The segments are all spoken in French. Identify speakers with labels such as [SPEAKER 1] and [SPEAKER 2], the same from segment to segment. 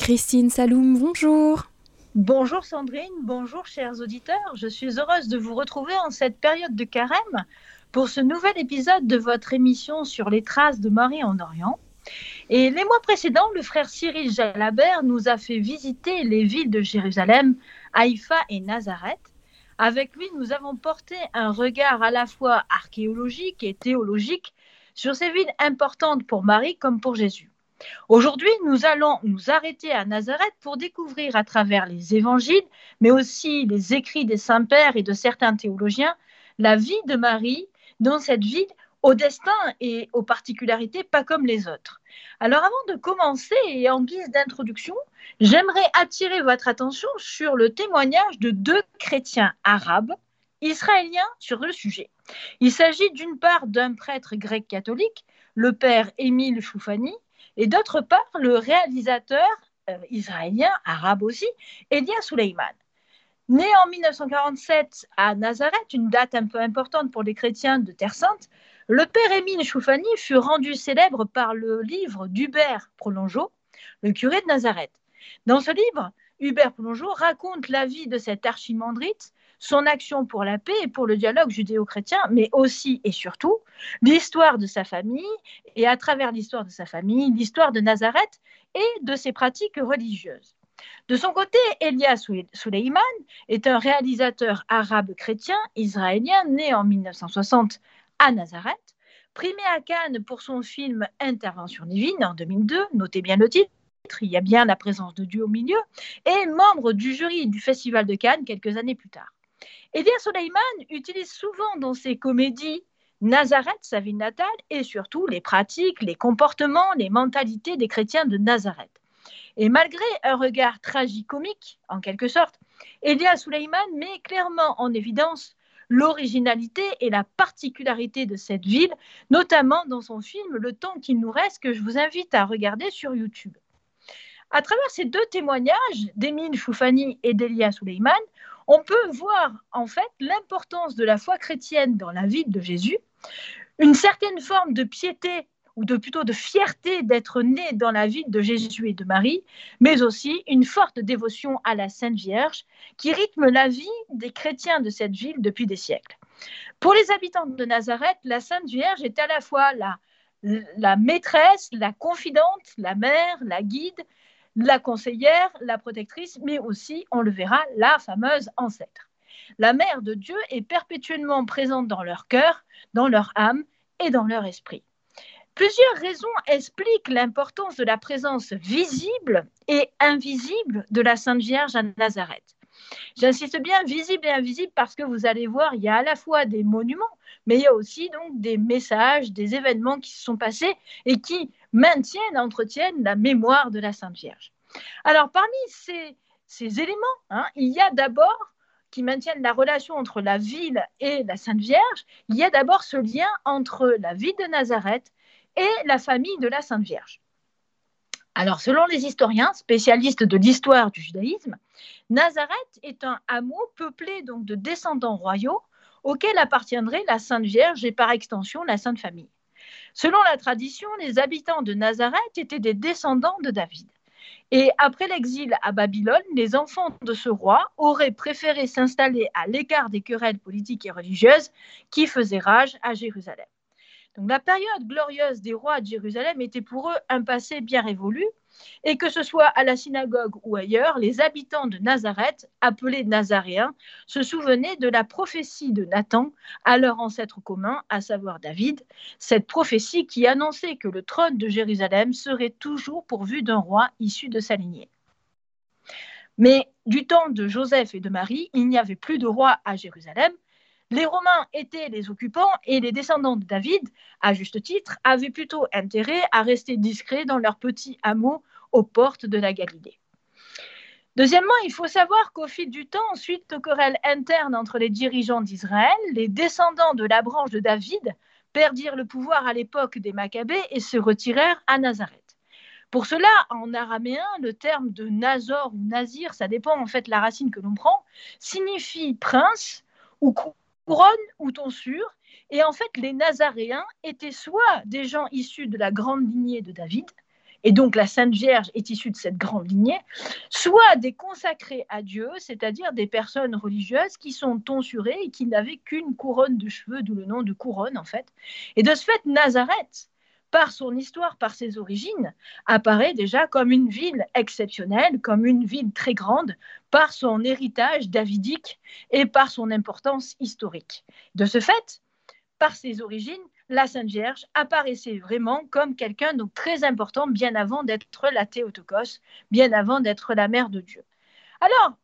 [SPEAKER 1] Christine Saloum, bonjour.
[SPEAKER 2] Bonjour Sandrine, bonjour chers auditeurs. Je suis heureuse de vous retrouver en cette période de carême pour ce nouvel épisode de votre émission sur les traces de Marie en Orient. Et les mois précédents, le frère Cyril Jalabert nous a fait visiter les villes de Jérusalem, Haïfa et Nazareth. Avec lui, nous avons porté un regard à la fois archéologique et théologique sur ces villes importantes pour Marie comme pour Jésus. Aujourd'hui, nous allons nous arrêter à Nazareth pour découvrir à travers les évangiles, mais aussi les écrits des saints-pères et de certains théologiens, la vie de Marie dans cette ville au destin et aux particularités pas comme les autres. Alors avant de commencer et en guise d'introduction, j'aimerais attirer votre attention sur le témoignage de deux chrétiens arabes israéliens sur le sujet. Il s'agit d'une part d'un prêtre grec catholique, le père Émile Choufani, et d'autre part le réalisateur euh, israélien, arabe aussi, Elia Suleiman. Né en 1947 à Nazareth, une date un peu importante pour les chrétiens de Terre Sainte, le père Émile Choufani fut rendu célèbre par le livre d'Hubert Prolongeau, le curé de Nazareth. Dans ce livre, Hubert Prolongeau raconte la vie de cet archimandrite, son action pour la paix et pour le dialogue judéo-chrétien, mais aussi et surtout l'histoire de sa famille, et à travers l'histoire de sa famille, l'histoire de Nazareth et de ses pratiques religieuses. De son côté, Elias Suleiman est un réalisateur arabe chrétien israélien né en 1960 à Nazareth, primé à Cannes pour son film Intervention divine en 2002, notez bien le titre, il y a bien la présence de Dieu au milieu, et membre du jury du Festival de Cannes quelques années plus tard. Elia Soleiman utilise souvent dans ses comédies Nazareth, sa ville natale, et surtout les pratiques, les comportements, les mentalités des chrétiens de Nazareth. Et malgré un regard tragicomique, en quelque sorte, Elia Suleiman met clairement en évidence l'originalité et la particularité de cette ville, notamment dans son film Le temps qu'il nous reste, que je vous invite à regarder sur YouTube. À travers ces deux témoignages d'Émile Choufani et d'Elia Suleiman, on peut voir en fait l'importance de la foi chrétienne dans la vie de Jésus, une certaine forme de piété ou de plutôt de fierté d'être né dans la ville de Jésus et de Marie, mais aussi une forte dévotion à la Sainte Vierge qui rythme la vie des chrétiens de cette ville depuis des siècles. Pour les habitants de Nazareth, la Sainte Vierge est à la fois la maîtresse, la confidente, la mère, la guide, la conseillère, la protectrice, mais aussi, on le verra, la fameuse ancêtre. La mère de Dieu est perpétuellement présente dans leur cœur, dans leur âme et dans leur esprit. Plusieurs raisons expliquent l'importance de la présence visible et invisible de la Sainte Vierge à Nazareth. J'insiste bien visible et invisible parce que vous allez voir, il y a à la fois des monuments, mais il y a aussi donc des messages, des événements qui se sont passés et qui maintiennent, entretiennent la mémoire de la Sainte Vierge. Alors parmi ces, éléments, hein, il y a d'abord qui maintiennent la relation entre la ville et la Sainte Vierge, il y a d'abord ce lien entre la ville de Nazareth et la famille de la Sainte Vierge. Alors, selon les historiens spécialistes de l'histoire du judaïsme, Nazareth est un hameau peuplé donc de descendants royaux auquel appartiendrait la Sainte Vierge et par extension la Sainte Famille. Selon la tradition, les habitants de Nazareth étaient des descendants de David. Et après l'exil à Babylone, les enfants de ce roi auraient préféré s'installer à l'écart des querelles politiques et religieuses qui faisaient rage à Jérusalem. La période glorieuse des rois de Jérusalem était pour eux un passé bien révolu, et que ce soit à la synagogue ou ailleurs, les habitants de Nazareth, appelés Nazaréens, se souvenaient de la prophétie de Nathan à leur ancêtre commun, à savoir David, cette prophétie qui annonçait que le trône de Jérusalem serait toujours pourvu d'un roi issu de sa lignée. Mais du temps de Joseph et de Marie, il n'y avait plus de roi à Jérusalem, les Romains étaient les occupants et les descendants de David, à juste titre, avaient plutôt intérêt à rester discrets dans leur petit hameau aux portes de la Galilée. Deuxièmement, il faut savoir qu'au fil du temps, suite aux querelles internes entre les dirigeants d'Israël, les descendants de la branche de David perdirent le pouvoir à l'époque des Maccabées et se retirèrent à Nazareth. Pour cela, en araméen, le terme de Nazor ou Nazir, ça dépend en fait de la racine que l'on prend, signifie prince ou couronne ou tonsure. Et en fait, les Nazaréens étaient soit des gens issus de la grande lignée de David, et donc la Sainte Vierge est issue de cette grande lignée, soit des consacrés à Dieu, c'est-à-dire des personnes religieuses qui sont tonsurées et qui n'avaient qu'une couronne de cheveux, d'où le nom de couronne en fait. Et de ce fait, Nazareth, par son histoire, par ses origines, apparaît déjà comme une ville exceptionnelle, comme une ville très grande, par son héritage davidique et par son importance historique. De ce fait, par ses origines, la Sainte Vierge apparaissait vraiment comme quelqu'un de très important bien avant d'être la Théotokos, bien avant d'être la mère de Dieu. Alors,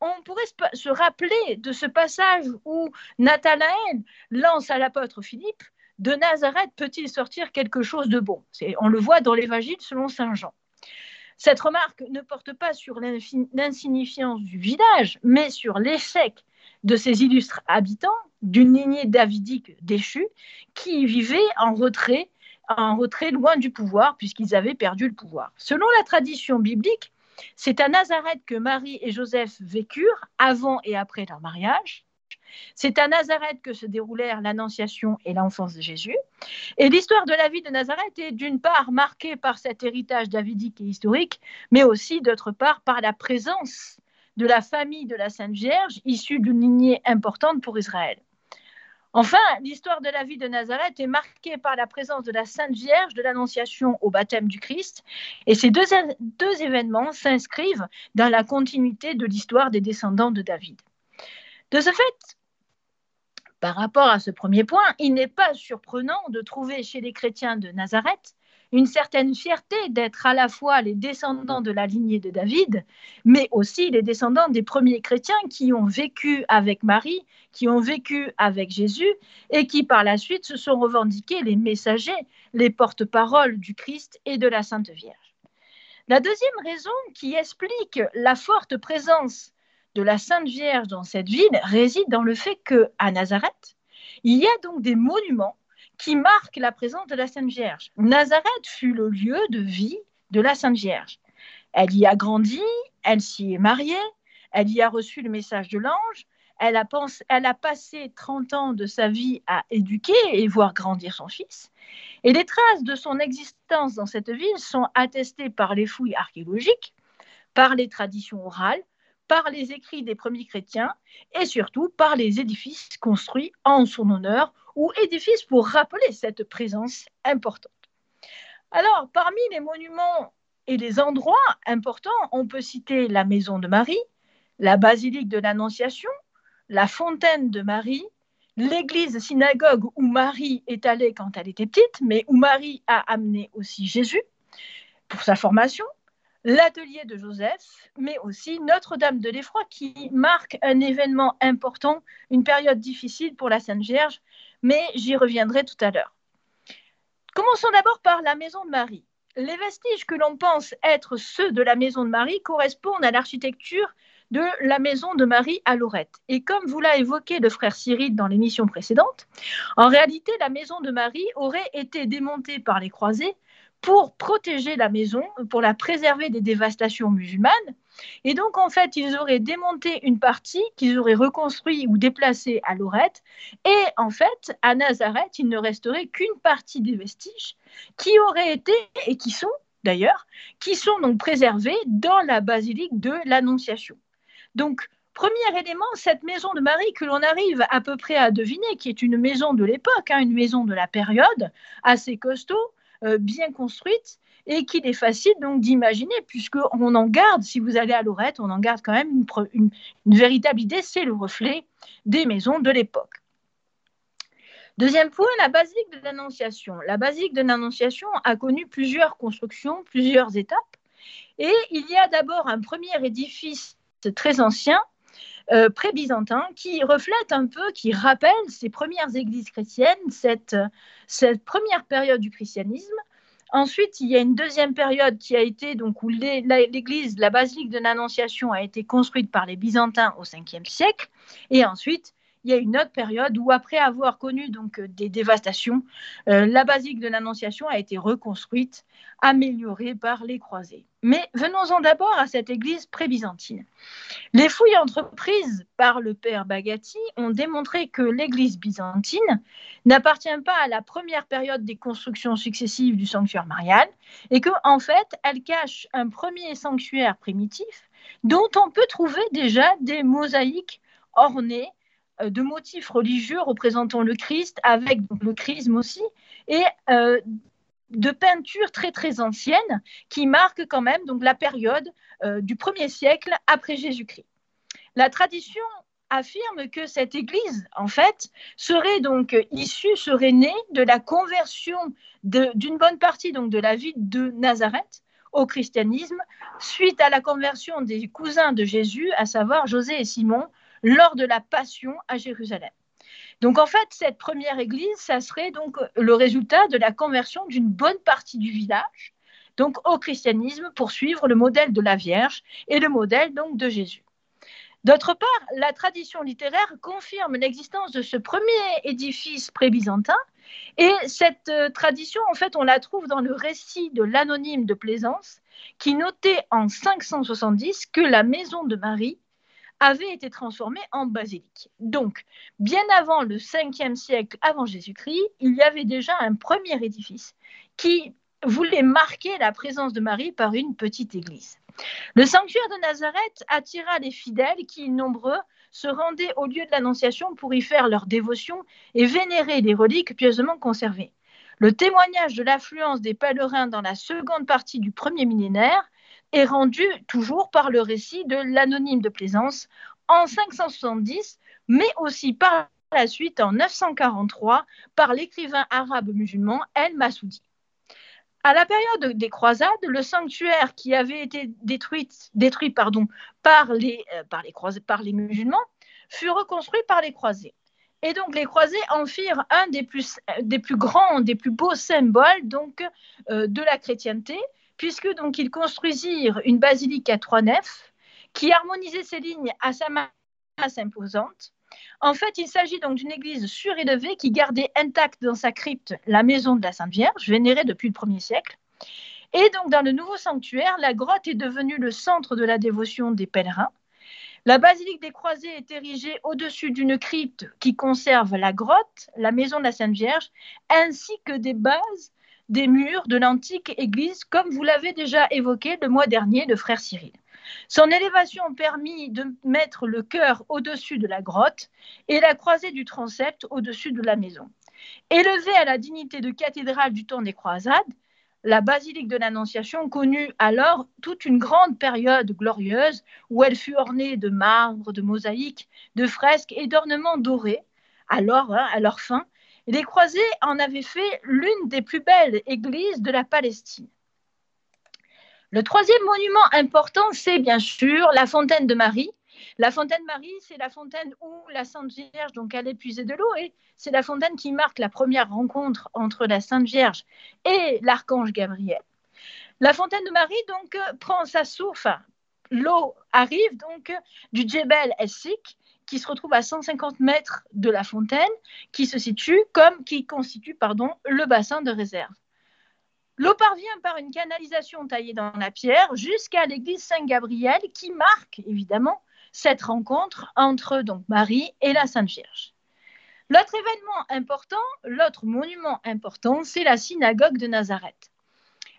[SPEAKER 2] on pourrait se rappeler de ce passage où Nathanaël lance à l'apôtre Philippe De Nazareth peut-il sortir quelque chose de bon? On le voit dans l'évangile selon Saint Jean. Cette remarque ne porte pas sur l'insignifiance du village, mais sur l'échec de ces illustres habitants d'une lignée davidique déchue qui vivaient en retrait, en retrait loin du pouvoir puisqu'ils avaient perdu le pouvoir. Selon la tradition biblique, c'est à Nazareth que Marie et Joseph vécurent avant et après leur mariage. C'est à Nazareth que se déroulèrent l'Annonciation et l'enfance de Jésus. Et l'histoire de la vie de Nazareth est d'une part marquée par cet héritage davidique et historique, mais aussi d'autre part par la présence de la famille de la Sainte Vierge, issue d'une lignée importante pour Israël. Enfin, l'histoire de la vie de Nazareth est marquée par la présence de la Sainte Vierge de l'Annonciation au baptême du Christ, et ces deux, événements s'inscrivent dans la continuité de l'histoire des descendants de David. De ce fait, par rapport à ce premier point, il n'est pas surprenant de trouver chez les chrétiens de Nazareth une certaine fierté d'être à la fois les descendants de la lignée de David, mais aussi les descendants des premiers chrétiens qui ont vécu avec Marie, qui ont vécu avec Jésus et qui par la suite se sont revendiqués les messagers, les porte-paroles du Christ et de la Sainte Vierge. La deuxième raison qui explique la forte présence de la Sainte Vierge dans cette ville réside dans le fait que à Nazareth, il y a donc des monuments qui marque la présence de la Sainte Vierge. Nazareth fut le lieu de vie de la Sainte Vierge. Elle y a grandi, elle s'y est mariée, elle y a reçu le message de l'ange, elle a, elle a passé 30 ans de sa vie à éduquer et voir grandir son fils. Et les traces de son existence dans cette ville sont attestées par les fouilles archéologiques, par les traditions orales, par les écrits des premiers chrétiens et surtout par les édifices construits en son honneur ou édifices pour rappeler cette présence importante. Alors, parmi les monuments et les endroits importants, on peut citer la maison de Marie, la basilique de l'Annonciation, la fontaine de Marie, l'église synagogue où Marie est allée quand elle était petite, mais où Marie a amené aussi Jésus pour sa formation, l'atelier de Joseph, mais aussi Notre-Dame de l'Effroi qui marque un événement important, une période difficile pour la Sainte Vierge, mais j'y reviendrai tout à l'heure. Commençons d'abord par la maison de Marie. Les vestiges que l'on pense être ceux de la maison de Marie correspondent à l'architecture de la maison de Marie à Lorette. Et comme vous l'a évoqué le frère Cyril dans l'émission précédente, en réalité, la maison de Marie aurait été démontée par les croisés pour protéger la maison, pour la préserver des dévastations musulmanes. Et donc, en fait, ils auraient démonté une partie qu'ils auraient reconstruit ou déplacée à Lorette. Et en fait, à Nazareth, il ne resterait qu'une partie des vestiges qui auraient été, et qui sont d'ailleurs, qui sont donc préservés dans la basilique de l'Annonciation. Donc, Premier élément, cette maison de Marie que l'on arrive à peu près à deviner, qui est une maison de l'époque, hein, une maison de la période, assez costaud, bien construite et qu'il est facile donc d'imaginer, puisqu'on en garde, si vous allez à Lorette, on en garde quand même une, véritable idée, c'est le reflet des maisons de l'époque. Deuxième point, la basilique de l'Annonciation. La basilique de l'Annonciation a connu plusieurs constructions, plusieurs étapes. Et il y a d'abord un premier édifice très ancien, euh, pré-byzantin, qui reflète un peu, qui rappelle ces premières églises chrétiennes, cette, première période du christianisme. Ensuite, il y a une deuxième période qui a été donc où l'église, la basilique de l'Annonciation a été construite par les Byzantins au 5e siècle. Et ensuite, il y a une autre période où, après avoir connu donc des dévastations, euh, la basilique de l'Annonciation a été reconstruite, améliorée par les croisés. Mais venons-en d'abord à cette église pré-byzantine. Les fouilles entreprises par le père Bagatti ont démontré que l'église byzantine n'appartient pas à la première période des constructions successives du sanctuaire marial et que, en fait, elle cache un premier sanctuaire primitif dont on peut trouver déjà des mosaïques ornées euh, de motifs religieux représentant le Christ avec le chrisme aussi et euh, de peintures très très anciennes qui marquent quand même donc la période euh, du 1er siècle après Jésus-Christ. La tradition affirme que cette église, en fait, serait donc issue, serait née de la conversion d'une bonne partie donc de la ville de Nazareth au christianisme suite à la conversion des cousins de Jésus, à savoir José et Simon, lors de la Passion à Jérusalem. Donc en fait, cette première église, ça serait donc le résultat de la conversion d'une bonne partie du village, donc au christianisme, pour suivre le modèle de la Vierge et le modèle donc de Jésus. D'autre part, la tradition littéraire confirme l'existence de ce premier édifice pré-byzantin et cette euh, tradition, en fait, on la trouve dans le récit de l'anonyme de Plaisance qui notait en 570 que la maison de Marie avait été transformé en basilique. Donc, bien avant le 5e siècle avant Jésus-Christ, il y avait déjà un premier édifice qui voulait marquer la présence de Marie par une petite église. Le sanctuaire de Nazareth attira les fidèles qui, nombreux, se rendaient au lieu de l'Annonciation pour y faire leur dévotion et vénérer les reliques pieusement conservées. Le témoignage de l'affluence des pèlerins dans la seconde partie du premier millénaire est rendu toujours par le récit de l'anonyme de Plaisance en 570, mais aussi par la suite en 943 par l'écrivain arabe musulman El Masoudi. À la période des croisades, le sanctuaire qui avait été détruit, détruit pardon, par, les, euh, par, les par les musulmans fut reconstruit par les croisés. Et donc les croisés en firent un des plus, des plus grands, des plus beaux symboles donc, euh, de la chrétienté, puisque donc ils construisirent une basilique à trois nefs qui harmonisait ses lignes à sa masse imposante. En fait, il s'agit donc d'une église surélevée qui gardait intacte dans sa crypte la maison de la Sainte Vierge, vénérée depuis le 1er siècle. Et donc, dans le nouveau sanctuaire, la grotte est devenue le centre de la dévotion des pèlerins. La basilique des croisés est érigée au-dessus d'une crypte qui conserve la grotte, la maison de la Sainte Vierge, ainsi que des bases des murs de l'antique église, comme vous l'avez déjà évoqué le mois dernier, le frère Cyril. Son élévation permit de mettre le chœur au-dessus de la grotte et la croisée du transept au-dessus de la maison. Élevée à la dignité de cathédrale du temps des croisades, la basilique de l'Annonciation connut alors toute une grande période glorieuse où elle fut ornée de marbre, de mosaïques, de fresques et d'ornements dorés. Alors, hein, à leur fin, les croisés en avaient fait l'une des plus belles églises de la Palestine. Le troisième monument important, c'est bien sûr la fontaine de Marie. La fontaine Marie, c'est la fontaine où la Sainte Vierge donc allait puiser de l'eau et c'est la fontaine qui marque la première rencontre entre la Sainte Vierge et l'archange Gabriel. La fontaine de Marie donc prend sa source, l'eau arrive donc du Djebel Essik qui se retrouve à 150 mètres de la fontaine, qui se situe comme qui constitue pardon, le bassin de réserve. L'eau parvient par une canalisation taillée dans la pierre jusqu'à l'église Saint-Gabriel qui marque évidemment cette rencontre entre donc Marie et la Sainte Vierge. L'autre événement important, l'autre monument important, c'est la synagogue de Nazareth.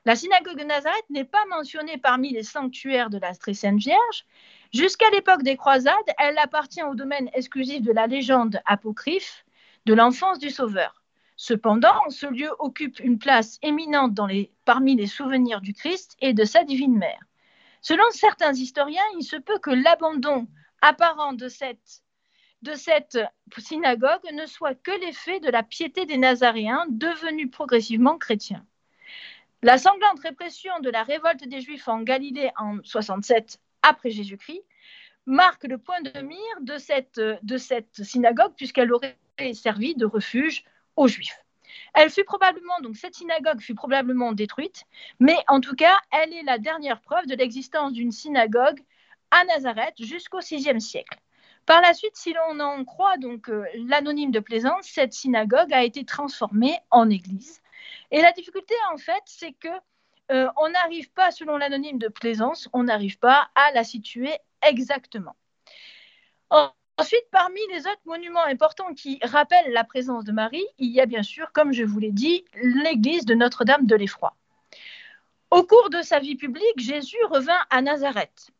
[SPEAKER 2] La synagogue de Nazareth n'est pas mentionnée parmi les sanctuaires de la Très Sainte Vierge, Jusqu'à l'époque des croisades, elle appartient au domaine exclusif de la légende apocryphe de l'enfance du Sauveur. Cependant, ce lieu occupe une place éminente parmi les souvenirs du Christ et de sa divine mère. Selon certains historiens, il se peut que l'abandon apparent de cette, de cette synagogue ne soit que l'effet de la piété des Nazaréens devenus progressivement chrétiens. La sanglante répression de la révolte des Juifs en Galilée en 67 après Jésus-Christ, marque le point de mire de cette, synagogue puisqu'elle aurait servi de refuge aux Juifs. Elle fut probablement, donc cette synagogue fut probablement détruite, mais en tout cas, elle est la dernière preuve de l'existence d'une synagogue à Nazareth jusqu'au VIe siècle. Par la suite, si l'on en croit donc euh, l'anonyme de Plaisance, cette synagogue a été transformée en église. Et la difficulté, en fait, c'est que euh, on n'arrive pas, selon l'anonyme de Plaisance, on n'arrive pas à la situer exactement. Ensuite, parmi les autres monuments importants qui rappellent la présence de Marie, il y a bien sûr, comme je vous l'ai dit, l'église de Notre-Dame de l'Effroi. Au cours de sa vie publique, Jésus revint à Nazareth.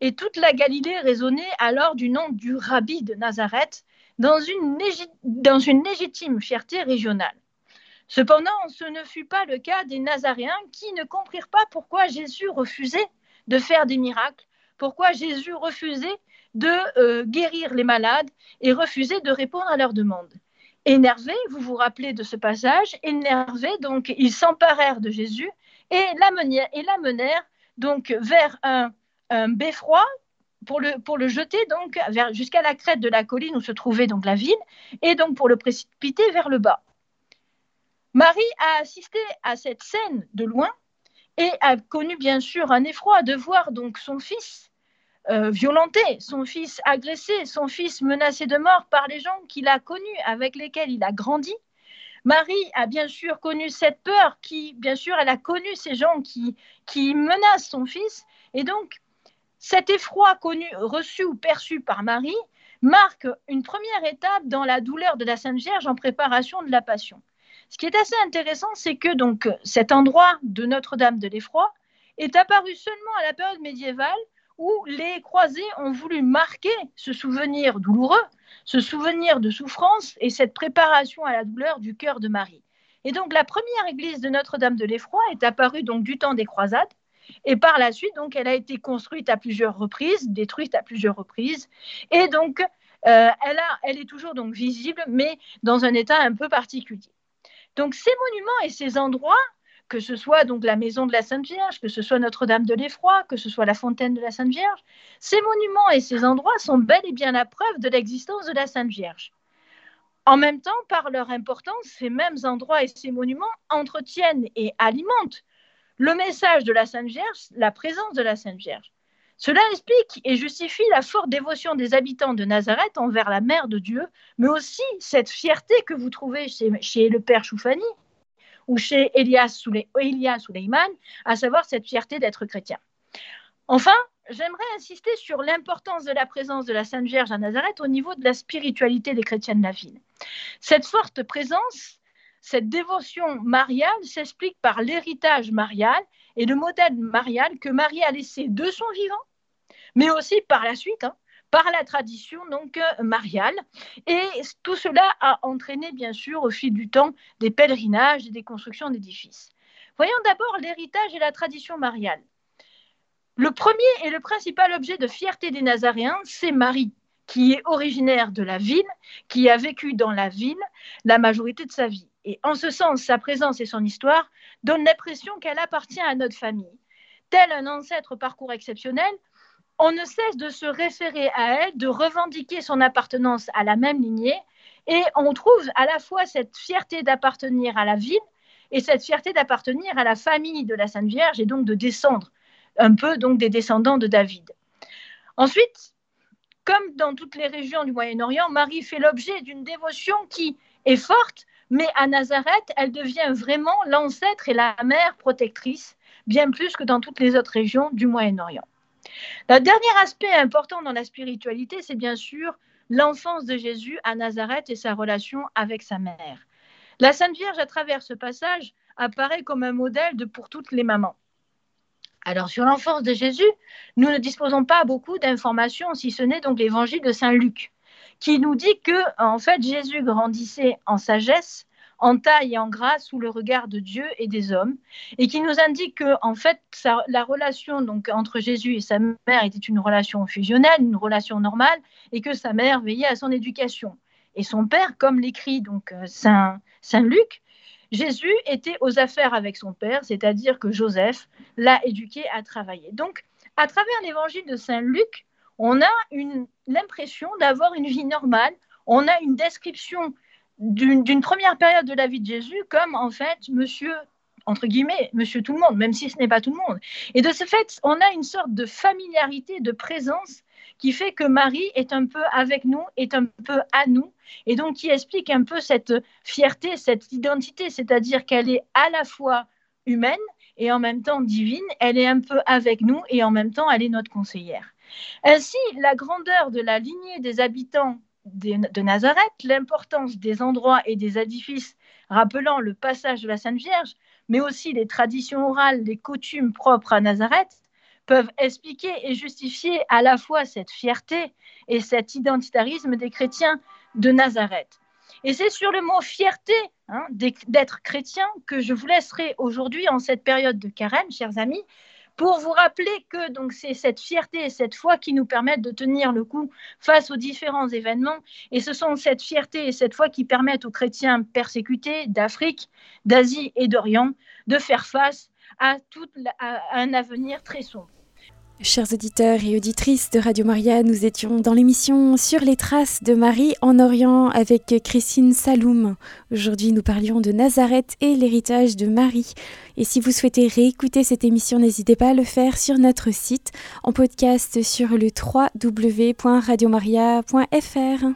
[SPEAKER 2] Et toute la Galilée résonnait alors du nom du rabbi de Nazareth dans une, dans une légitime fierté régionale. Cependant, ce ne fut pas le cas des Nazaréens qui ne comprirent pas pourquoi Jésus refusait de faire des miracles, pourquoi Jésus refusait de euh, guérir les malades et refuser de répondre à leurs demandes. Énervés, vous vous rappelez de ce passage, énervés, donc ils s'emparèrent de Jésus et l'amenèrent donc vers un, beffroi pour le, pour le jeter donc jusqu'à la crête de la colline où se trouvait donc la ville et donc pour le précipiter vers le bas. Marie a assisté à cette scène de loin et a connu bien sûr un effroi de voir donc son fils euh, violenté, son fils agressé, son fils menacé de mort par les gens qu'il a connus, avec lesquels il a grandi. Marie a bien sûr connu cette peur qui, bien sûr, elle a connu ces gens qui, qui menacent son fils. Et donc, cet effroi connu, reçu ou perçu par Marie marque une première étape dans la douleur de la Sainte Vierge en préparation de la Passion. Ce qui est assez intéressant, c'est que donc cet endroit de Notre-Dame de l'Effroi est apparu seulement à la période médiévale où les croisés ont voulu marquer ce souvenir douloureux, ce souvenir de souffrance et cette préparation à la douleur du cœur de Marie. Et donc la première église de Notre-Dame de l'Effroi est apparue donc du temps des croisades et par la suite donc elle a été construite à plusieurs reprises, détruite à plusieurs reprises et donc euh, elle, elle est toujours donc visible mais dans un état un peu particulier. Donc ces monuments et ces endroits que ce soit donc la maison de la Sainte Vierge, que ce soit Notre-Dame de l'Effroi, que ce soit la fontaine de la Sainte Vierge, ces monuments et ces endroits sont bel et bien la preuve de l'existence de la Sainte Vierge. En même temps, par leur importance, ces mêmes endroits et ces monuments entretiennent et alimentent le message de la Sainte Vierge, la présence de la Sainte Vierge. Cela explique et justifie la forte dévotion des habitants de Nazareth envers la Mère de Dieu, mais aussi cette fierté que vous trouvez chez, le Père Choufani, ou chez Elias, Suleiman, à savoir cette fierté d'être chrétien. Enfin, j'aimerais insister sur l'importance de la présence de la Sainte Vierge à Nazareth au niveau de la spiritualité des chrétiens de la ville. Cette forte présence, cette dévotion mariale s'explique par l'héritage marial et le modèle marial que Marie a laissé de son vivant, mais aussi par la suite, hein, par la tradition donc euh, mariale. Et tout cela a entraîné bien sûr au fil du temps des pèlerinages et des constructions d'édifices. Voyons d'abord l'héritage et la tradition mariale. Le premier et le principal objet de fierté des Nazaréens, c'est Marie, qui est originaire de la ville, qui a vécu dans la ville la majorité de sa vie. Et en ce sens, sa présence et son histoire donnent l'impression qu'elle appartient à notre famille. Tel un ancêtre parcours exceptionnel, on ne cesse de se référer à elle, de revendiquer son appartenance à la même lignée, et on trouve à la fois cette fierté d'appartenir à la ville et cette fierté d'appartenir à la famille de la Sainte Vierge et donc de descendre un peu donc des descendants de David. Ensuite, comme dans toutes les régions du Moyen-Orient, Marie fait l'objet d'une dévotion qui est forte, mais à Nazareth, elle devient vraiment l'ancêtre et la mère protectrice, bien plus que dans toutes les autres régions du Moyen-Orient. Le dernier aspect important dans la spiritualité, c'est bien sûr l'enfance de Jésus à Nazareth et sa relation avec sa mère. La Sainte Vierge, à travers ce passage, apparaît comme un modèle pour toutes les mamans. Alors, sur l'enfance de Jésus, nous ne disposons pas beaucoup d'informations, si ce n'est donc l'évangile de Saint Luc, qui nous dit que, en fait, Jésus grandissait en sagesse, en taille et en grâce sous le regard de Dieu et des hommes, et qui nous indique que en fait la relation donc entre Jésus et sa mère était une relation fusionnelle, une relation normale, et que sa mère veillait à son éducation. Et son père, comme l'écrit donc euh, Saint, Saint Luc, Jésus était aux affaires avec son père, c'est-à-dire que Joseph l'a éduqué à travailler. Donc, à travers l'évangile de Saint Luc, on a l'impression d'avoir une vie normale, on a une description d'une première période de la vie de Jésus comme en fait monsieur entre guillemets, monsieur tout le monde, même si ce n'est pas tout le monde. Et de ce fait, on a une sorte de familiarité, de présence qui fait que Marie est un peu avec nous, est un peu à nous, et donc qui explique un peu cette fierté, cette identité, c'est-à-dire qu'elle est à la fois humaine et en même temps divine, elle est un peu avec nous et en même temps elle est notre conseillère. Ainsi, la grandeur de la lignée des habitants de Nazareth, l'importance des endroits et des édifices rappelant le passage de la Sainte Vierge, mais aussi les traditions orales, les coutumes propres à Nazareth, peuvent expliquer et justifier à la fois cette fierté et cet identitarisme des chrétiens de Nazareth. Et c'est sur le mot fierté hein, d'être chrétien que je vous laisserai aujourd'hui en cette période de carême, chers amis, pour vous rappeler que donc c'est cette fierté et cette foi qui nous permettent de tenir le coup face aux différents événements. Et ce sont cette fierté et cette foi qui permettent aux chrétiens persécutés d'Afrique, d'Asie et d'Orient de faire face à, à un avenir très sombre.
[SPEAKER 1] Chers auditeurs et auditrices de Radio Maria, nous étions dans l'émission Sur les traces de Marie en Orient avec Christine Saloum. Aujourd'hui, nous parlions de Nazareth et l'héritage de Marie. Et si vous souhaitez réécouter cette émission, n'hésitez pas à le faire sur notre site en podcast sur le www.radiomaria.fr.